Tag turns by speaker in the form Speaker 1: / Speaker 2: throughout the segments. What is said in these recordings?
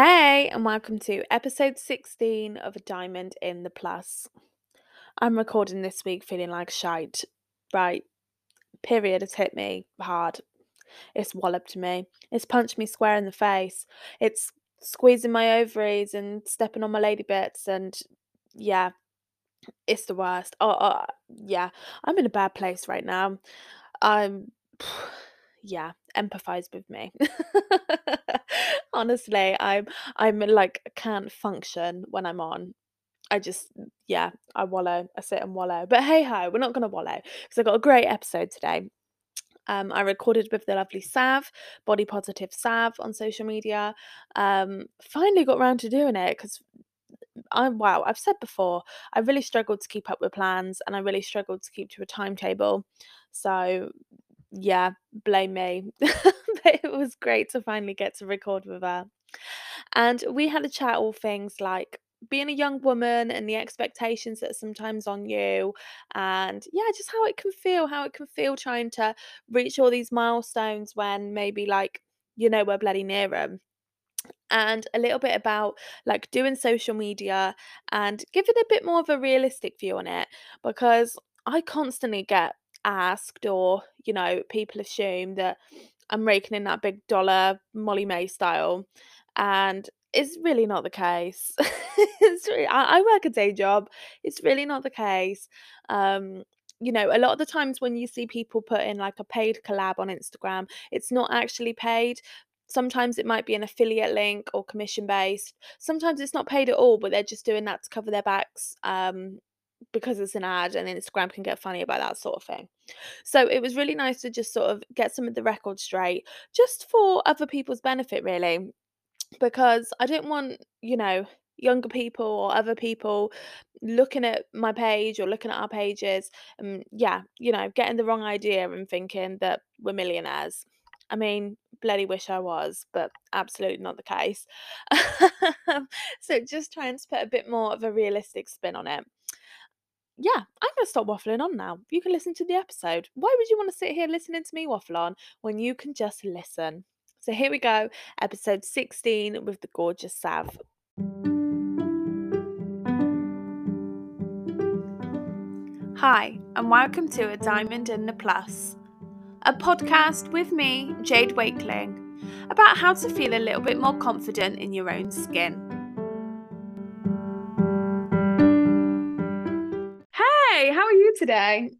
Speaker 1: Hey, and welcome to episode 16 of A Diamond in the Plus. I'm recording this week feeling like shite. Right, period has hit me hard. It's walloped me. It's punched me square in the face. It's squeezing my ovaries and stepping on my lady bits, and yeah, it's the worst. Oh, oh yeah, I'm in a bad place right now. I'm. Yeah, empathize with me. Honestly, I'm I'm like can't function when I'm on. I just yeah, I wallow. I sit and wallow. But hey ho, we're not gonna wallow because I got a great episode today. Um, I recorded with the lovely Sav, body positive Sav on social media. Um, finally got around to doing it because I wow, I've said before, I really struggled to keep up with plans and I really struggled to keep to a timetable. So yeah, blame me. but it was great to finally get to record with her. And we had a chat all things like being a young woman and the expectations that are sometimes on you and yeah just how it can feel how it can feel trying to reach all these milestones when maybe like you know we're bloody near them and a little bit about like doing social media and giving a bit more of a realistic view on it because I constantly get asked or you know people assume that I'm raking in that big dollar Molly-Mae style and it's really not the case. it's really, I, I work a day job. It's really not the case. Um, you know, a lot of the times when you see people put in like a paid collab on Instagram, it's not actually paid. Sometimes it might be an affiliate link or commission based. Sometimes it's not paid at all, but they're just doing that to cover their backs um, because it's an ad and Instagram can get funny about that sort of thing. So it was really nice to just sort of get some of the records straight, just for other people's benefit, really, because I didn't want, you know, younger people or other people looking at my page or looking at our pages and yeah, you know, getting the wrong idea and thinking that we're millionaires. I mean, bloody wish I was, but absolutely not the case. so just trying to put a bit more of a realistic spin on it. Yeah, I'm going to stop waffling on now. You can listen to the episode. Why would you want to sit here listening to me waffle on when you can just listen? So here we go, episode 16 with the gorgeous Sav. Hi, and welcome to A Diamond in the Plus, a podcast with me, Jade Wakeling, about how to feel a little bit more confident in your own skin. Hey, how are you today?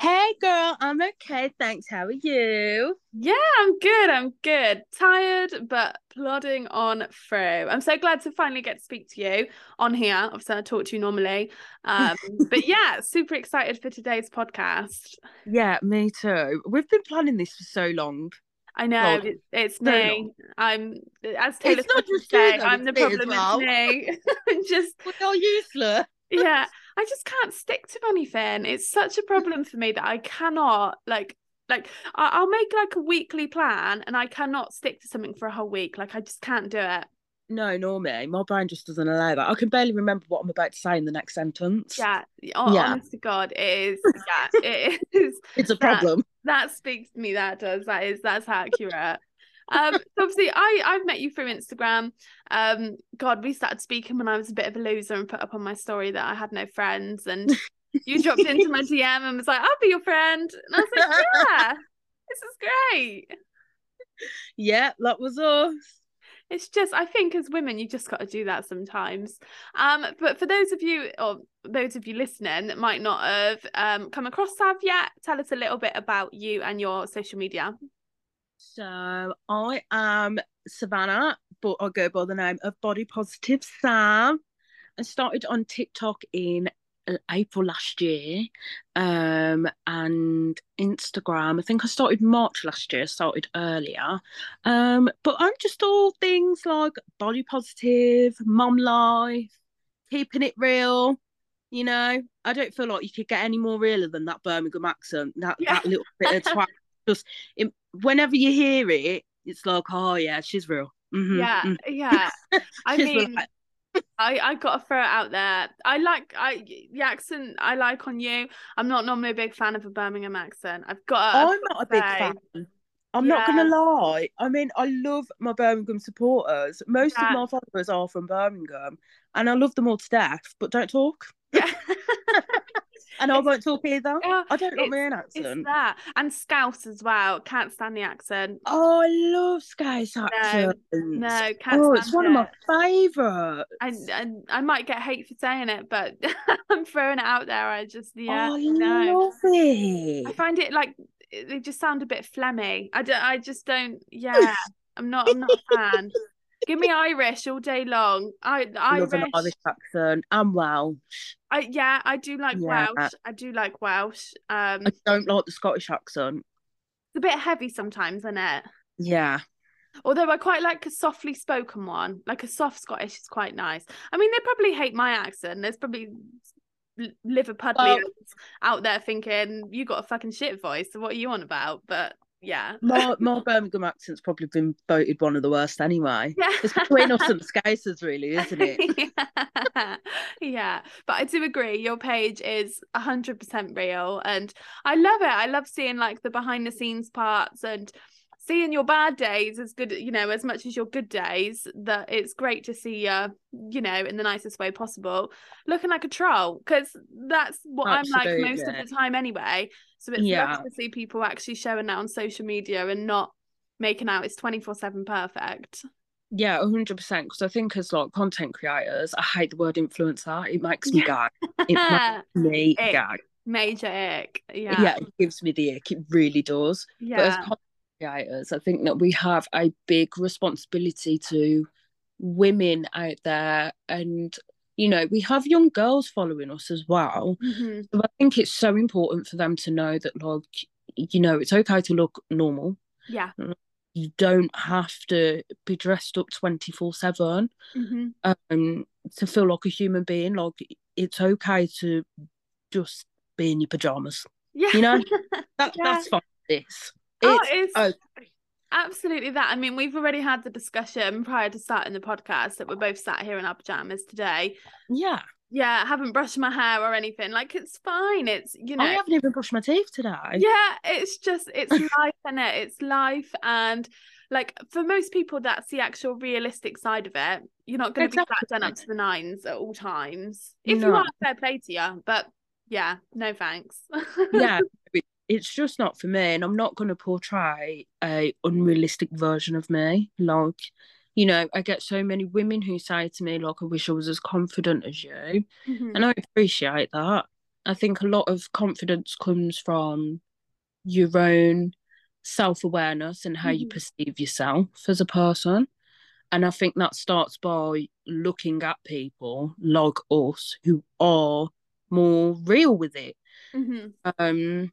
Speaker 2: Hey girl, I'm okay, thanks. How are you?
Speaker 1: Yeah, I'm good. I'm good. Tired, but plodding on through. I'm so glad to finally get to speak to you on here. Obviously, I talk to you normally. Um, but yeah, super excited for today's podcast.
Speaker 2: Yeah, me too. We've been planning this for so long.
Speaker 1: I know it, it's me. Long. I'm as Taylor Swift would say, I'm the problem. Well. It's me. just
Speaker 2: we are useless.
Speaker 1: yeah, I just can't stick to anything. It's such a problem for me that I cannot like like I'll make like a weekly plan and I cannot stick to something for a whole week. Like I just can't do it.
Speaker 2: No, nor me. My brain just doesn't allow that. I can barely remember what I'm about to say in the next sentence.
Speaker 1: Yeah, oh, yeah. honest to God, it is. Yeah, it is.
Speaker 2: It's a problem.
Speaker 1: That, that speaks to me. That does. That is. That's accurate um, so obviously I I've met you through Instagram. Um, God, we started speaking when I was a bit of a loser and put up on my story that I had no friends, and you dropped into my DM and was like, "I'll be your friend," and I was like, "Yeah, this is great."
Speaker 2: Yeah, that was us.
Speaker 1: It's just I think as women you just got to do that sometimes. Um, but for those of you or those of you listening that might not have um come across Sav yet, tell us a little bit about you and your social media.
Speaker 2: So I am Savannah, but I go by the name of Body Positive Sav. I started on TikTok in April last year, um, and Instagram. I think I started March last year. Started earlier, um, but I'm just all things like body positive, mom life, keeping it real. You know, I don't feel like you could get any more realer than that Birmingham accent. That yeah. that little bit of twat. Just it, whenever you hear it, it's like, oh yeah, she's real.
Speaker 1: Mm-hmm. Yeah, mm-hmm. yeah. I mean, I I gotta throw it out there. I like I the accent I like on you. I'm not normally a big fan of a Birmingham accent. I've got.
Speaker 2: I'm not a big fan. I'm not gonna lie. I mean, I love my Birmingham supporters. Most
Speaker 1: Yeah.
Speaker 2: of my followers are from Birmingham, and I love them all to death. But don't talk,
Speaker 1: Yeah.
Speaker 2: and I won't talk either.
Speaker 1: Yeah,
Speaker 2: I don't like my own
Speaker 1: It's that. And Scouse as well. Can't stand the accent.
Speaker 2: Oh, I love Scouse accent.
Speaker 1: No, can't
Speaker 2: Oh, it's one of my
Speaker 1: it.
Speaker 2: favourites.
Speaker 1: I, I I might get hate for saying it, but I'm throwing it out there. I just oh, yeah,
Speaker 2: oh, I
Speaker 1: no.
Speaker 2: love it.
Speaker 1: I find it like they just sound a bit phlegmy. I don't. I just don't. Yeah, I'm not. I'm not a fan. Give me Irish all day long. I
Speaker 2: I love
Speaker 1: Irish.
Speaker 2: an Irish accent and Welsh.
Speaker 1: I yeah. I do like
Speaker 2: Yeah.
Speaker 1: Welsh. I do like Welsh. Um,
Speaker 2: I don't like the Scottish accent.
Speaker 1: it's a bit heavy sometimes, isn't it?
Speaker 2: Yeah.
Speaker 1: Although I quite like a softly spoken one, like a soft Scottish is quite nice. I mean, they probably hate my accent. There's probably Liverpudlians out there thinking you got a fucking shit voice. So what are you on about? But yeah,
Speaker 2: My, my Birmingham accent's probably been voted one of the worst anyway.
Speaker 1: yeah.
Speaker 2: It's between us and Scousers, really, isn't it?
Speaker 1: yeah. yeah, but I do agree. Your page is hundred percent real, and I love it. I love seeing like the behind the scenes parts and seeing your bad days as good, you know, as much as your good days. That it's great to see you, you know, in the nicest way possible, looking like a troll because that's what I'm like most of the time anyway. So it's
Speaker 2: Yeah.
Speaker 1: nice to see people actually showing that on social media and not making out it's 24 7 perfect
Speaker 2: Yeah, hundred percent. Because I think as like content creators, I hate the word influencer. It makes me gag. It makes me
Speaker 1: Ick.
Speaker 2: gag.
Speaker 1: major ick yeah
Speaker 2: Yeah. it gives me the ick. It really does. But as
Speaker 1: yeah
Speaker 2: content creators, I think that we have a big responsibility to women out there, and you know, we have young girls following us as well.
Speaker 1: Mhm.
Speaker 2: So I think it's so important for them to know that, like, you know, it's okay to look normal.
Speaker 1: yeah
Speaker 2: You don't have to be dressed up twenty four seven.
Speaker 1: Mhm.
Speaker 2: um to feel like a human being like it's okay to just be in your pajamas
Speaker 1: yeah
Speaker 2: you know that,
Speaker 1: Yeah.
Speaker 2: that's fine this
Speaker 1: oh
Speaker 2: it's
Speaker 1: it's
Speaker 2: oh,
Speaker 1: absolutely that. I mean we've already had the discussion prior to starting the podcast that we're both sat here in our pajamas today.
Speaker 2: Yeah.
Speaker 1: Yeah I haven't brushed my hair or anything. Like it's fine. It's you know
Speaker 2: i haven't even brushed my teeth today.
Speaker 1: Yeah it's just it's life and it it's life. And like for most people that's the actual realistic side of it. You're not going to be flat done up to the nines at all times. If you are fair play to you but yeah no thanks.
Speaker 2: Yeah it's just not for me and i'm not going to portray a unrealistic version of me like you know i get so many women who say to me like i wish i was as confident as you
Speaker 1: Mhm.
Speaker 2: And I appreciate that. I think a lot of confidence comes from your own self awareness and how you
Speaker 1: Mhm.
Speaker 2: perceive yourself as a person. And I think that starts by looking at people like us who are more real with it.
Speaker 1: Mhm.
Speaker 2: Um,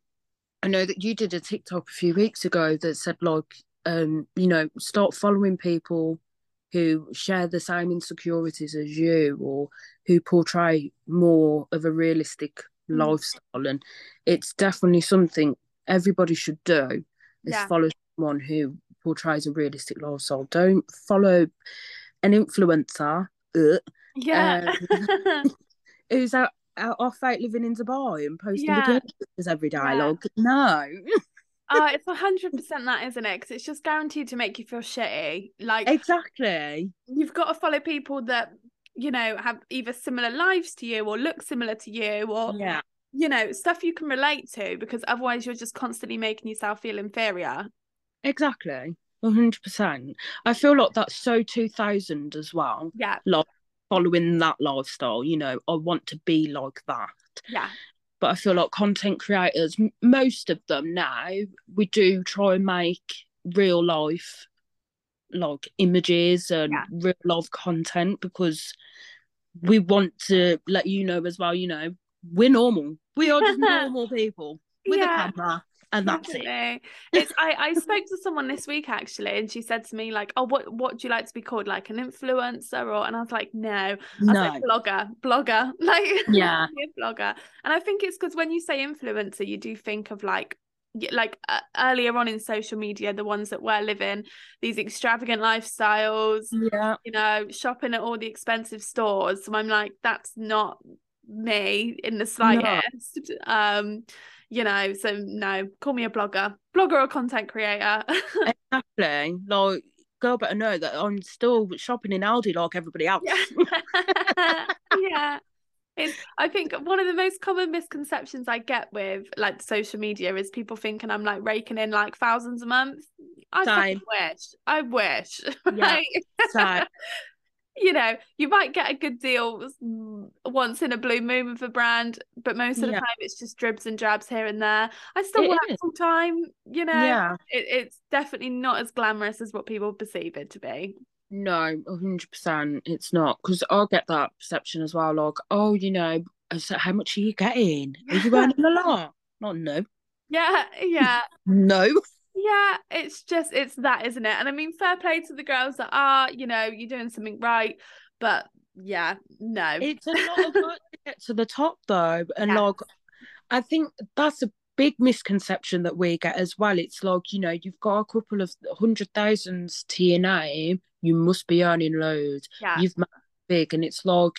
Speaker 2: I know that you did a TikTok a few weeks ago that said, like, um, you know, start following people who share the same insecurities as you or who portray more of a realistic
Speaker 1: Mm.
Speaker 2: lifestyle. And it's definitely something everybody should do is
Speaker 1: Yeah.
Speaker 2: follow someone who portrays a realistic lifestyle. Don't follow an influencer uh,
Speaker 1: yeah
Speaker 2: who's out, off out living in Dubai and posting
Speaker 1: Yeah.
Speaker 2: pictures every day.
Speaker 1: Yeah.
Speaker 2: No.
Speaker 1: oh it's a hundred percent that isn't it because it's just guaranteed to make you feel shitty like
Speaker 2: exactly.
Speaker 1: you've got to follow people that you know have either similar lives to you or look similar to you or
Speaker 2: Yeah.
Speaker 1: you know stuff you can relate to because otherwise you're just constantly making yourself feel inferior
Speaker 2: Exactly. 100%. I feel like that's so 2000 as well.
Speaker 1: yeah
Speaker 2: Following that lifestyle, you know, I want to be like that.
Speaker 1: yeah
Speaker 2: But I feel like content creators, most of them now, we do try and make real life like images and
Speaker 1: Yeah.
Speaker 2: real life content because we want to let you know as well, you know, we're normal. We are just normal people with
Speaker 1: Yeah.
Speaker 2: a camera and that's it.
Speaker 1: It's I, I spoke to someone this week actually and she said to me like oh what what do you like to be called like an influencer or and I was like no I was
Speaker 2: No.
Speaker 1: like blogger blogger like
Speaker 2: Yeah.
Speaker 1: blogger and I think it's because when you say influencer you do think of like like uh, earlier on in social media the ones that were living these extravagant lifestyles
Speaker 2: Yeah.
Speaker 1: you know shopping at all the expensive stores so I'm like that's not me in the slightest um you know. So no, call me a blogger, blogger or content creator.
Speaker 2: exactly. Like, girl better know that I'm still shopping in Aldi like everybody else.
Speaker 1: Yeah. yeah. It's, I think one of the most common misconceptions I get with like social media is people thinking I'm like raking in like thousands a month. I wish. I wish.
Speaker 2: Yeah,
Speaker 1: right? You know, you might get a good deal mm, once in a blue moon with a brand, but most of the
Speaker 2: Yeah.
Speaker 1: time it's just dribs and drabs here and there. I still
Speaker 2: It
Speaker 1: work
Speaker 2: is.
Speaker 1: full time, you know.
Speaker 2: Yeah.
Speaker 1: It, it's definitely not as glamorous as what people perceive it to be.
Speaker 2: No, hundred percent. It's not because I get that perception as well. Like, oh, you know, I how much are you getting? Are you earning a lot? Not no,
Speaker 1: Yeah, yeah.
Speaker 2: no.
Speaker 1: Yeah, it's just it's that, isn't it? And I mean, fair play to the girls that are, you know, you're doing something right, but yeah, no.
Speaker 2: It's a lot of work to get to the top, though, and
Speaker 1: Yeah.
Speaker 2: like, I think that's a big misconception that we get as well. It's like, you know, you've got a couple of hundred thousands to your name, you must be earning loads.
Speaker 1: yeah,
Speaker 2: You've made big, and it's like,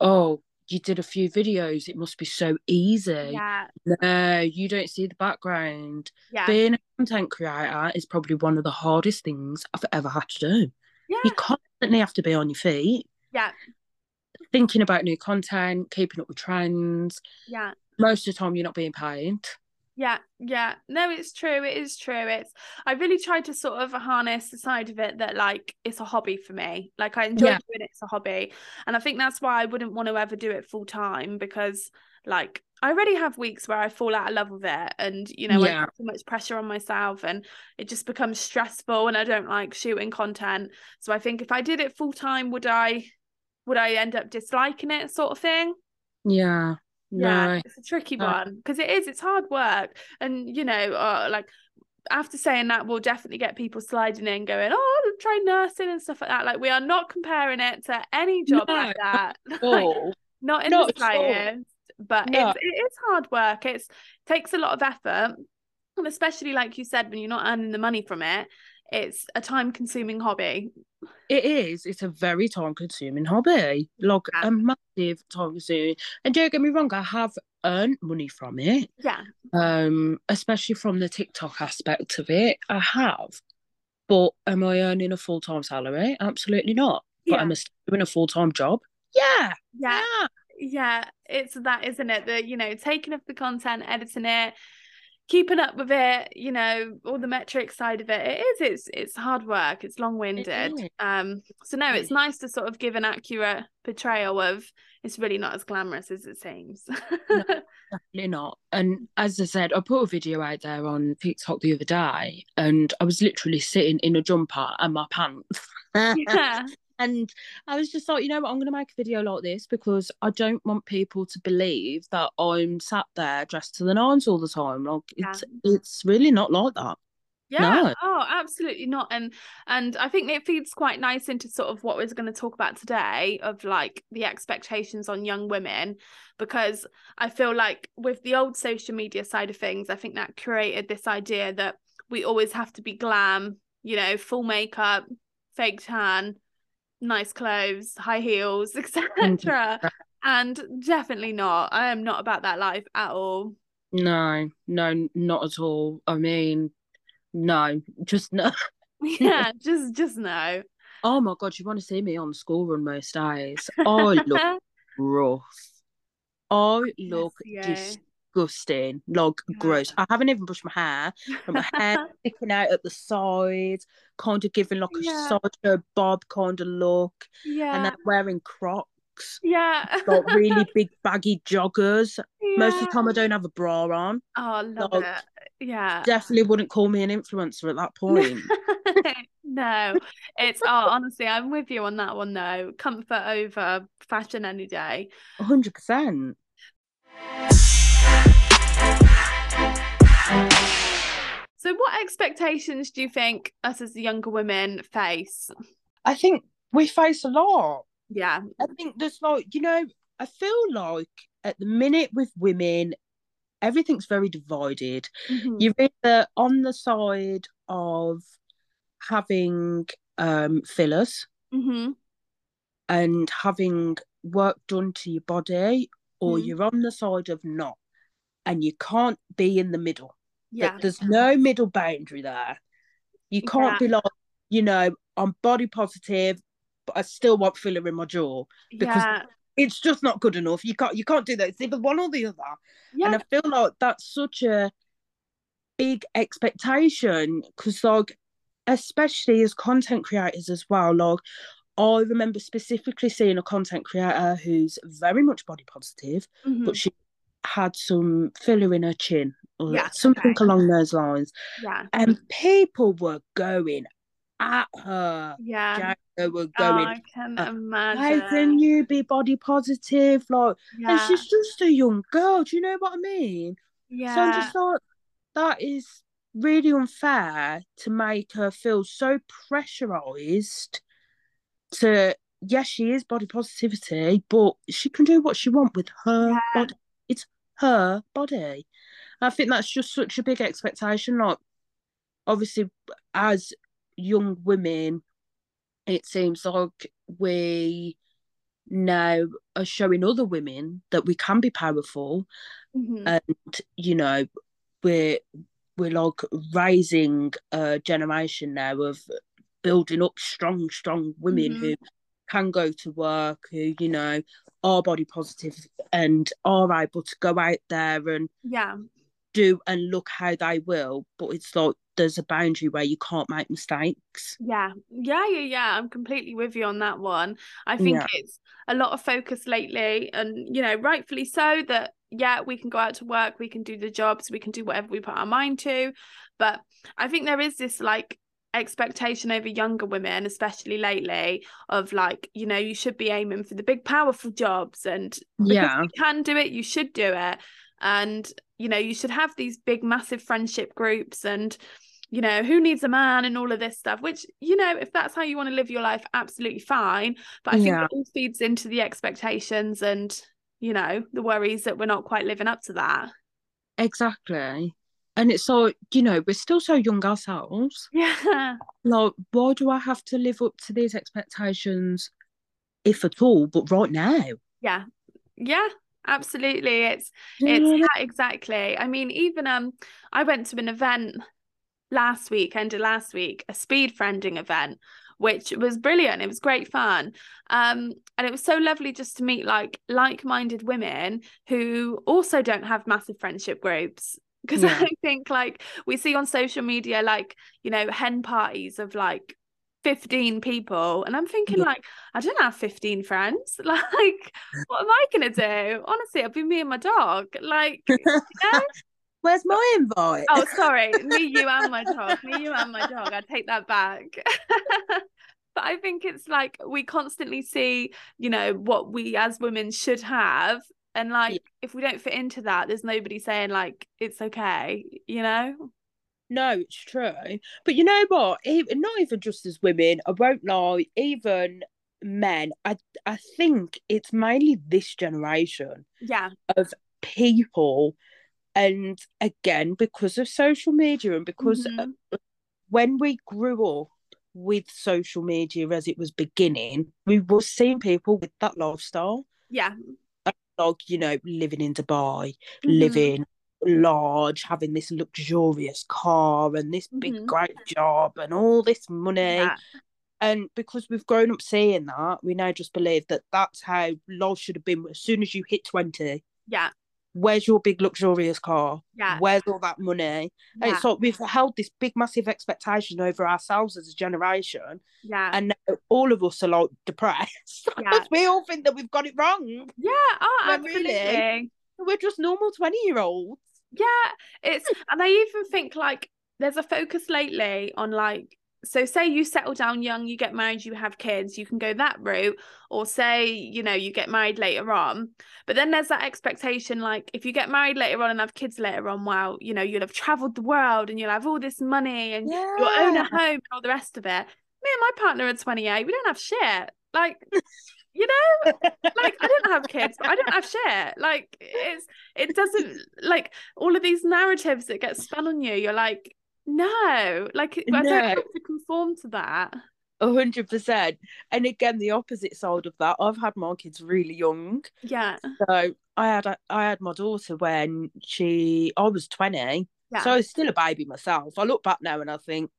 Speaker 2: oh, you did a few videos, it must be so easy.
Speaker 1: yeah,
Speaker 2: No, you don't see the background.
Speaker 1: yeah,
Speaker 2: Being a content creator is probably one of the hardest things I've ever had to do.
Speaker 1: yeah,
Speaker 2: You constantly have to be on your feet,
Speaker 1: yeah,
Speaker 2: thinking about new content, keeping up with trends.
Speaker 1: yeah.
Speaker 2: Most of the time, you're not being paid.
Speaker 1: Yeah, yeah. No, it's true. It is true. It's I really try to sort of harness the side of it that like it's a hobby for me. Like I enjoy
Speaker 2: Yeah.
Speaker 1: doing it, it's a hobby. And I think that's why I wouldn't want to ever do it full time because like I already have weeks where I fall out of love with it and you know I
Speaker 2: Yeah.
Speaker 1: put too much pressure on myself and it just becomes stressful and I don't like shooting content. So I think if I did it full time, would I would I end up disliking it sort of thing?
Speaker 2: Yeah.
Speaker 1: Yeah,
Speaker 2: No.
Speaker 1: it's a tricky
Speaker 2: No.
Speaker 1: one because it is. It's hard work, and you know, uh, like after saying that, we'll definitely get people sliding in, going, "Oh, I'll try nursing and stuff like that." Like we are not comparing it to any job like
Speaker 2: No,
Speaker 1: that. Like, not in
Speaker 2: not
Speaker 1: the slightest. But
Speaker 2: No.
Speaker 1: it's it is hard work. It's takes a lot of effort, and especially like you said, when you're not earning the money from it, it's a time-consuming hobby.
Speaker 2: it is. It's a very time consuming hobby. Like
Speaker 1: Yeah.
Speaker 2: a massive time consuming. And don't get me wrong, I have earned money from it.
Speaker 1: Yeah,
Speaker 2: um, especially from the TikTok aspect of it. I have, but am I earning a full time salary? Absolutely not. But
Speaker 1: yeah,
Speaker 2: am I still doing a full time job? Yeah,
Speaker 1: yeah.
Speaker 2: yeah,
Speaker 1: yeah it's that isn't it the you know taking up the content editing it keeping up with it you know all the metric side of it it is it's it's hard work it's long-winded um so no it's nice to sort of give an accurate portrayal of it's really not as glamorous as it seems
Speaker 2: definitely not. And as I said, I put a video out there on TikTok the other day, and I was literally sitting in a jumper and my pants.
Speaker 1: yeah
Speaker 2: And I was just like, you know what, I'm going to make a video like this because I don't want people to believe that I'm sat there dressed to the nines all the time. Like
Speaker 1: Yeah.
Speaker 2: it's it's really not like that.
Speaker 1: Yeah.
Speaker 2: No.
Speaker 1: Oh, absolutely not. And and I think it feeds quite nice into sort of what we're going to talk about today of like the expectations on young women because I feel like with the old social media side of things, I think that created this idea that we always have to be glam, you know, full makeup, fake tan, nice clothes, high heels, etc. Mm-hmm. And definitely not. I am not about that life at all.
Speaker 2: No, no, not at all. I mean, no, just no.
Speaker 1: Yeah, just just no.
Speaker 2: Oh my God, you want to see me on school run most days? I look rough. I look
Speaker 1: yeah.
Speaker 2: disgusting, like gross. I haven't even brushed my hair. and my hair sticking out at the sides, kind of giving like a
Speaker 1: Yeah.
Speaker 2: sideshow bob kind of look,
Speaker 1: Yeah.
Speaker 2: and then wearing Crocs,
Speaker 1: yeah.
Speaker 2: like really big baggy joggers. Most of the time, I don't have a bra on.
Speaker 1: Oh, I love it. Yeah.
Speaker 2: Definitely wouldn't call me an influencer at that point.
Speaker 1: no, it's oh honestly, I'm with you on that one though. Comfort over fashion any day.
Speaker 2: hundred percent.
Speaker 1: So what expectations do you think us as younger women face?
Speaker 2: I think we face a lot.
Speaker 1: Yeah.
Speaker 2: I think there's like, you know, I feel like at the minute with women, everything's very divided.
Speaker 1: Mhm.
Speaker 2: You're either on the side of having um fillers
Speaker 1: Mhm.
Speaker 2: and having work done to your body, or
Speaker 1: Mm.
Speaker 2: you're on the side of not. and you can't be in the middle.
Speaker 1: Yeah.
Speaker 2: There's no middle boundary there. You can't
Speaker 1: Yeah.
Speaker 2: be like, you know, I'm body positive, but I still want filler in my jaw. because-
Speaker 1: yeah.
Speaker 2: It's just not good enough. You can't you can't do that. It's either one or the other.
Speaker 1: Yeah.
Speaker 2: And I feel like that's such a big expectation because, like, especially as content creators as well, like, I remember specifically seeing a content creator who's very much body positive,
Speaker 1: Mhm.
Speaker 2: but she had some filler in her chin or
Speaker 1: Yeah,
Speaker 2: something
Speaker 1: okay.
Speaker 2: along those lines.
Speaker 1: yeah.
Speaker 2: And people were going at her.
Speaker 1: Yeah.
Speaker 2: They were
Speaker 1: Oh,
Speaker 2: going,
Speaker 1: I can
Speaker 2: uh,
Speaker 1: imagine.
Speaker 2: how can you be body positive? Like,
Speaker 1: Yeah.
Speaker 2: and she's just a young girl. Do you know what I mean?
Speaker 1: yeah.
Speaker 2: So I'm just like, that is really unfair to make her feel so pressurized to, yes, she is body positivity, but she can do what she wants with her
Speaker 1: Yeah.
Speaker 2: body. Her body. I think that's just such a big expectation. Like, obviously, as young women, it seems like we now are showing other women that we can be powerful
Speaker 1: Mhm.
Speaker 2: and you know we're we're like raising a generation now of building up strong strong women
Speaker 1: Mhm.
Speaker 2: who can go to work who you know are body positive and are able to go out there and
Speaker 1: yeah.
Speaker 2: do and look how they will but it's like there's a boundary where you can't make mistakes
Speaker 1: Yeah, yeah, yeah, yeah. I'm completely with you on that one. I think
Speaker 2: Yeah.
Speaker 1: it's a lot of focus lately, and you know, rightfully so, that yeah, we can go out to work, we can do the jobs, we can do whatever we put our mind to. But I think there is this like expectation over younger women, especially lately, of like, you know, you should be aiming for the big, powerful jobs, and
Speaker 2: yeah
Speaker 1: you can do it, you should do it. And you know, you should have these big, massive friendship groups and you know, who needs a man and all of this stuff, which, you know, if that's how you want to live your life, absolutely fine. But I think
Speaker 2: Yeah.
Speaker 1: it all feeds into the expectations and, you know, the worries that we're not quite living up to that.
Speaker 2: exactly and it's like you know we're still so young ourselves
Speaker 1: Yeah.
Speaker 2: like why do i have to live up to these expectations if at all but right now
Speaker 1: Yeah. Yeah. Absolutely. It's it's yeah, exactly. I mean, even um I went to an event last week, end of last week, a speed friending event, which was brilliant. It was great fun. Um, and it was so lovely just to meet like like-minded women who also don't have massive friendship groups. Because
Speaker 2: Yeah.
Speaker 1: I think like we see on social media, like, you know, hen parties of like 15 people. And I'm thinking,
Speaker 2: Yeah.
Speaker 1: like, I don't have 15 friends. Like, what am I gonna do? Honestly, it'll be me and my dog. Like, you know?
Speaker 2: where's my invite
Speaker 1: Oh, sorry, me, you, and my dog. Me, you, and my dog. I take that back. but I think it's like we constantly see, you know, what we as women should have. And like, if we don't fit into that, there's nobody saying like it's okay, you know?
Speaker 2: No, it's true. But you know what? Even not even just as women, I won't lie, even men, I I think it's mainly this generation
Speaker 1: Yeah,
Speaker 2: of people and again because of social media and because
Speaker 1: Mhm.
Speaker 2: when we grew up with social media as it was beginning, we were seeing people with that lifestyle,
Speaker 1: yeah,
Speaker 2: like, you know, living in Dubai,
Speaker 1: Mhm.
Speaker 2: living large, having this luxurious car and this big
Speaker 1: Mhm.
Speaker 2: great job and all this money.
Speaker 1: yeah,
Speaker 2: And because we've grown up seeing that, we now just believe that that's how life should have been. As soon as you hit 20,
Speaker 1: yeah,
Speaker 2: where's your big luxurious car?
Speaker 1: yeah.
Speaker 2: Where's all that money? And
Speaker 1: yeah,
Speaker 2: it's like we've held this big, massive expectation over ourselves as a generation.
Speaker 1: yeah.
Speaker 2: And now all of us are like depressed
Speaker 1: Yeah.
Speaker 2: we all think that we've got it wrong.
Speaker 1: Yeah, oh,
Speaker 2: Well, really? We're just normal 20 year olds.
Speaker 1: Yeah, it's and I even think like there's a focus lately on like so say you settle down young, you get married, you have kids, you can go that route, or say, you know, you get married later on. But then there's that expectation like if you get married later on and have kids later on, well, you know, you'll have traveled the world and you'll have all this money and you'll own a home and all the rest of it. Me and my partner are 28, we don't have shit. Like you know, like I don't have kids, but I don't have shit. Like it's it doesn't like all of these narratives that get spun on you. You're like, no, like I
Speaker 2: No.
Speaker 1: don't have to conform to that.
Speaker 2: A hundred percent. And again, the opposite side of that, I've had my kids really young.
Speaker 1: Yeah.
Speaker 2: So I had I had my daughter when she I was twenty.
Speaker 1: Yeah.
Speaker 2: So I was still a baby myself. I look back now and I think,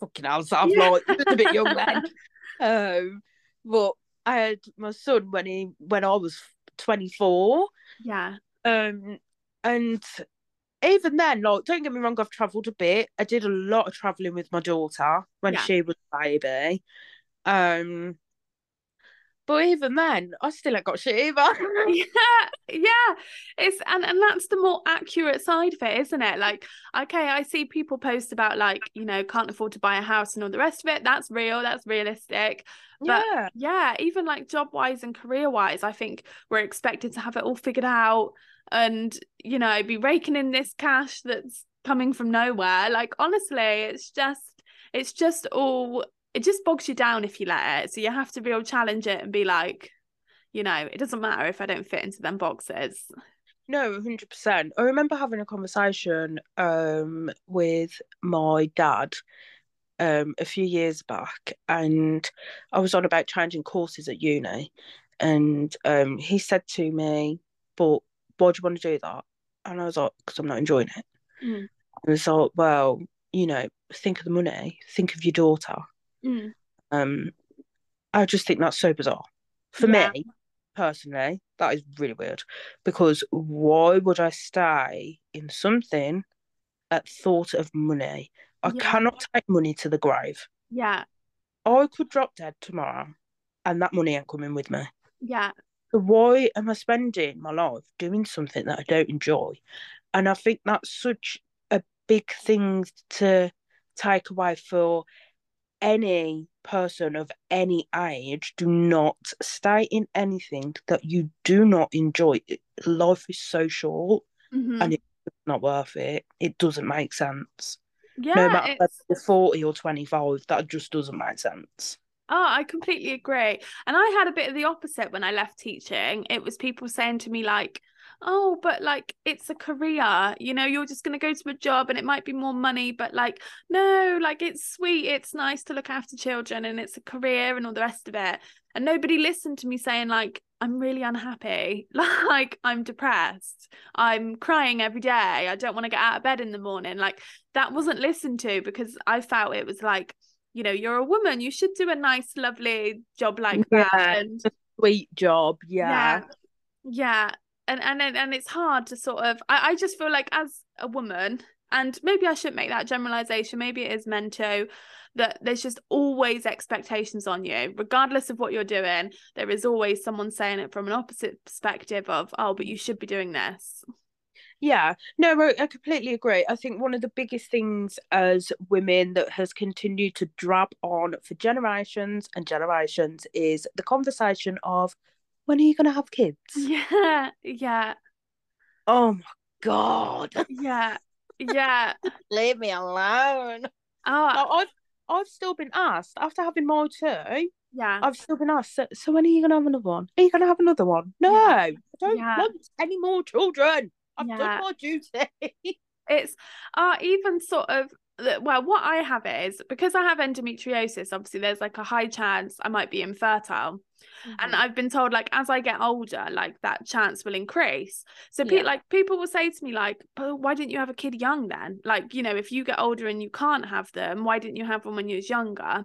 Speaker 2: fucking hell, so I'm
Speaker 1: Yeah.
Speaker 2: like a bit young then. Um, but I had my son when he when I was twenty four.
Speaker 1: Yeah.
Speaker 2: Um, and even then, like, don't get me wrong, I've travelled a bit. I did a lot of travelling with my daughter when
Speaker 1: Yeah.
Speaker 2: she was a baby. Um, but even then, I still ain't got shit either.
Speaker 1: yeah yeah it's and and that's the more accurate side of it isn't it like okay i see people post about like you know can't afford to buy a house and all the rest of it that's real that's realistic But-
Speaker 2: yeah,
Speaker 1: yeah even like job wise and career wise i think we're expected to have it all figured out and you know be raking in this cash that's coming from nowhere. Like honestly it's just it's just all it just bogs you down if you let it. So you have to be able to challenge it and be like you know it doesn't matter if i don't fit into them boxes.
Speaker 2: No, hundred percent. I remember having a conversation um with my dad um a few years back, and I was on about changing courses at uni, and um he said to me, "But why do you want to do that?" And I was like, "Because I'm not enjoying it."
Speaker 1: Mm.
Speaker 2: And it's like, well, you know, think of the money, think of your daughter.
Speaker 1: Mm.
Speaker 2: Um, I just think that's so bizarre. For
Speaker 1: Yeah.
Speaker 2: me, personally, that is really weird. Because why would I stay in something at thought of money? I
Speaker 1: Yeah.
Speaker 2: cannot take money to the grave.
Speaker 1: yeah
Speaker 2: I could drop dead tomorrow and that money ain't coming with me.
Speaker 1: yeah
Speaker 2: So why am I spending my life doing something that I don't enjoy? And I think that's such a big thing to take away for any person of any age. Do not stay in anything that you do not enjoy. Life is so short
Speaker 1: Mhm.
Speaker 2: and it's not worth it. It doesn't make sense.
Speaker 1: Yeah
Speaker 2: no matter whether you're 40 or 25, that just doesn't make sense.
Speaker 1: Oh, I completely agree. And I had a bit of the opposite when I left teaching. It was people saying to me, like, oh, but like it's a career, you know, you're just going to go to a job and it might be more money, but like, no, like it's sweet. It's nice to look after children and it's a career and all the rest of it. And nobody listened to me saying, like, I'm really unhappy. Like, I'm depressed. I'm crying every day. I don't want to get out of bed in the morning. Like, that wasn't listened to because I felt it was like, you know, you're a woman, you should do a nice, lovely job like that.
Speaker 2: Yeah.
Speaker 1: And
Speaker 2: Sweet job, yeah.
Speaker 1: yeah. Yeah. And and and and it's hard to sort of I, I just feel like as a woman, and maybe I shouldn't make that generalization, maybe it is meant to, that there's just always expectations on you, regardless of what you're doing. There is always someone saying it from an opposite perspective of, oh, but you should be doing this.
Speaker 2: Yeah, no, I completely agree. I think one of the biggest things as women that has continued to drab on for generations and generations is the conversation of when are you going to have kids?
Speaker 1: Yeah, yeah,
Speaker 2: Oh my God,
Speaker 1: yeah, yeah.
Speaker 2: leave me alone.
Speaker 1: Oh,
Speaker 2: Like, I've I've still been asked after having my two.
Speaker 1: yeah.
Speaker 2: I've still been asked. So, so when are you going to have another one? Are you going to have another one? No,
Speaker 1: Yeah.
Speaker 2: I don't
Speaker 1: Yeah.
Speaker 2: want any more children. I've
Speaker 1: Yeah.
Speaker 2: done my duty.
Speaker 1: it's uh even sort of the- well what i have is because i have endometriosis obviously there's like a high chance i might be infertile. And mm-hmm. i've been told like as i get older like that chance will increase. So pe- like people will say to me like but why didn't you have a kid young then? Like you know if you get older and you can't have them why didn't you have one when you was younger?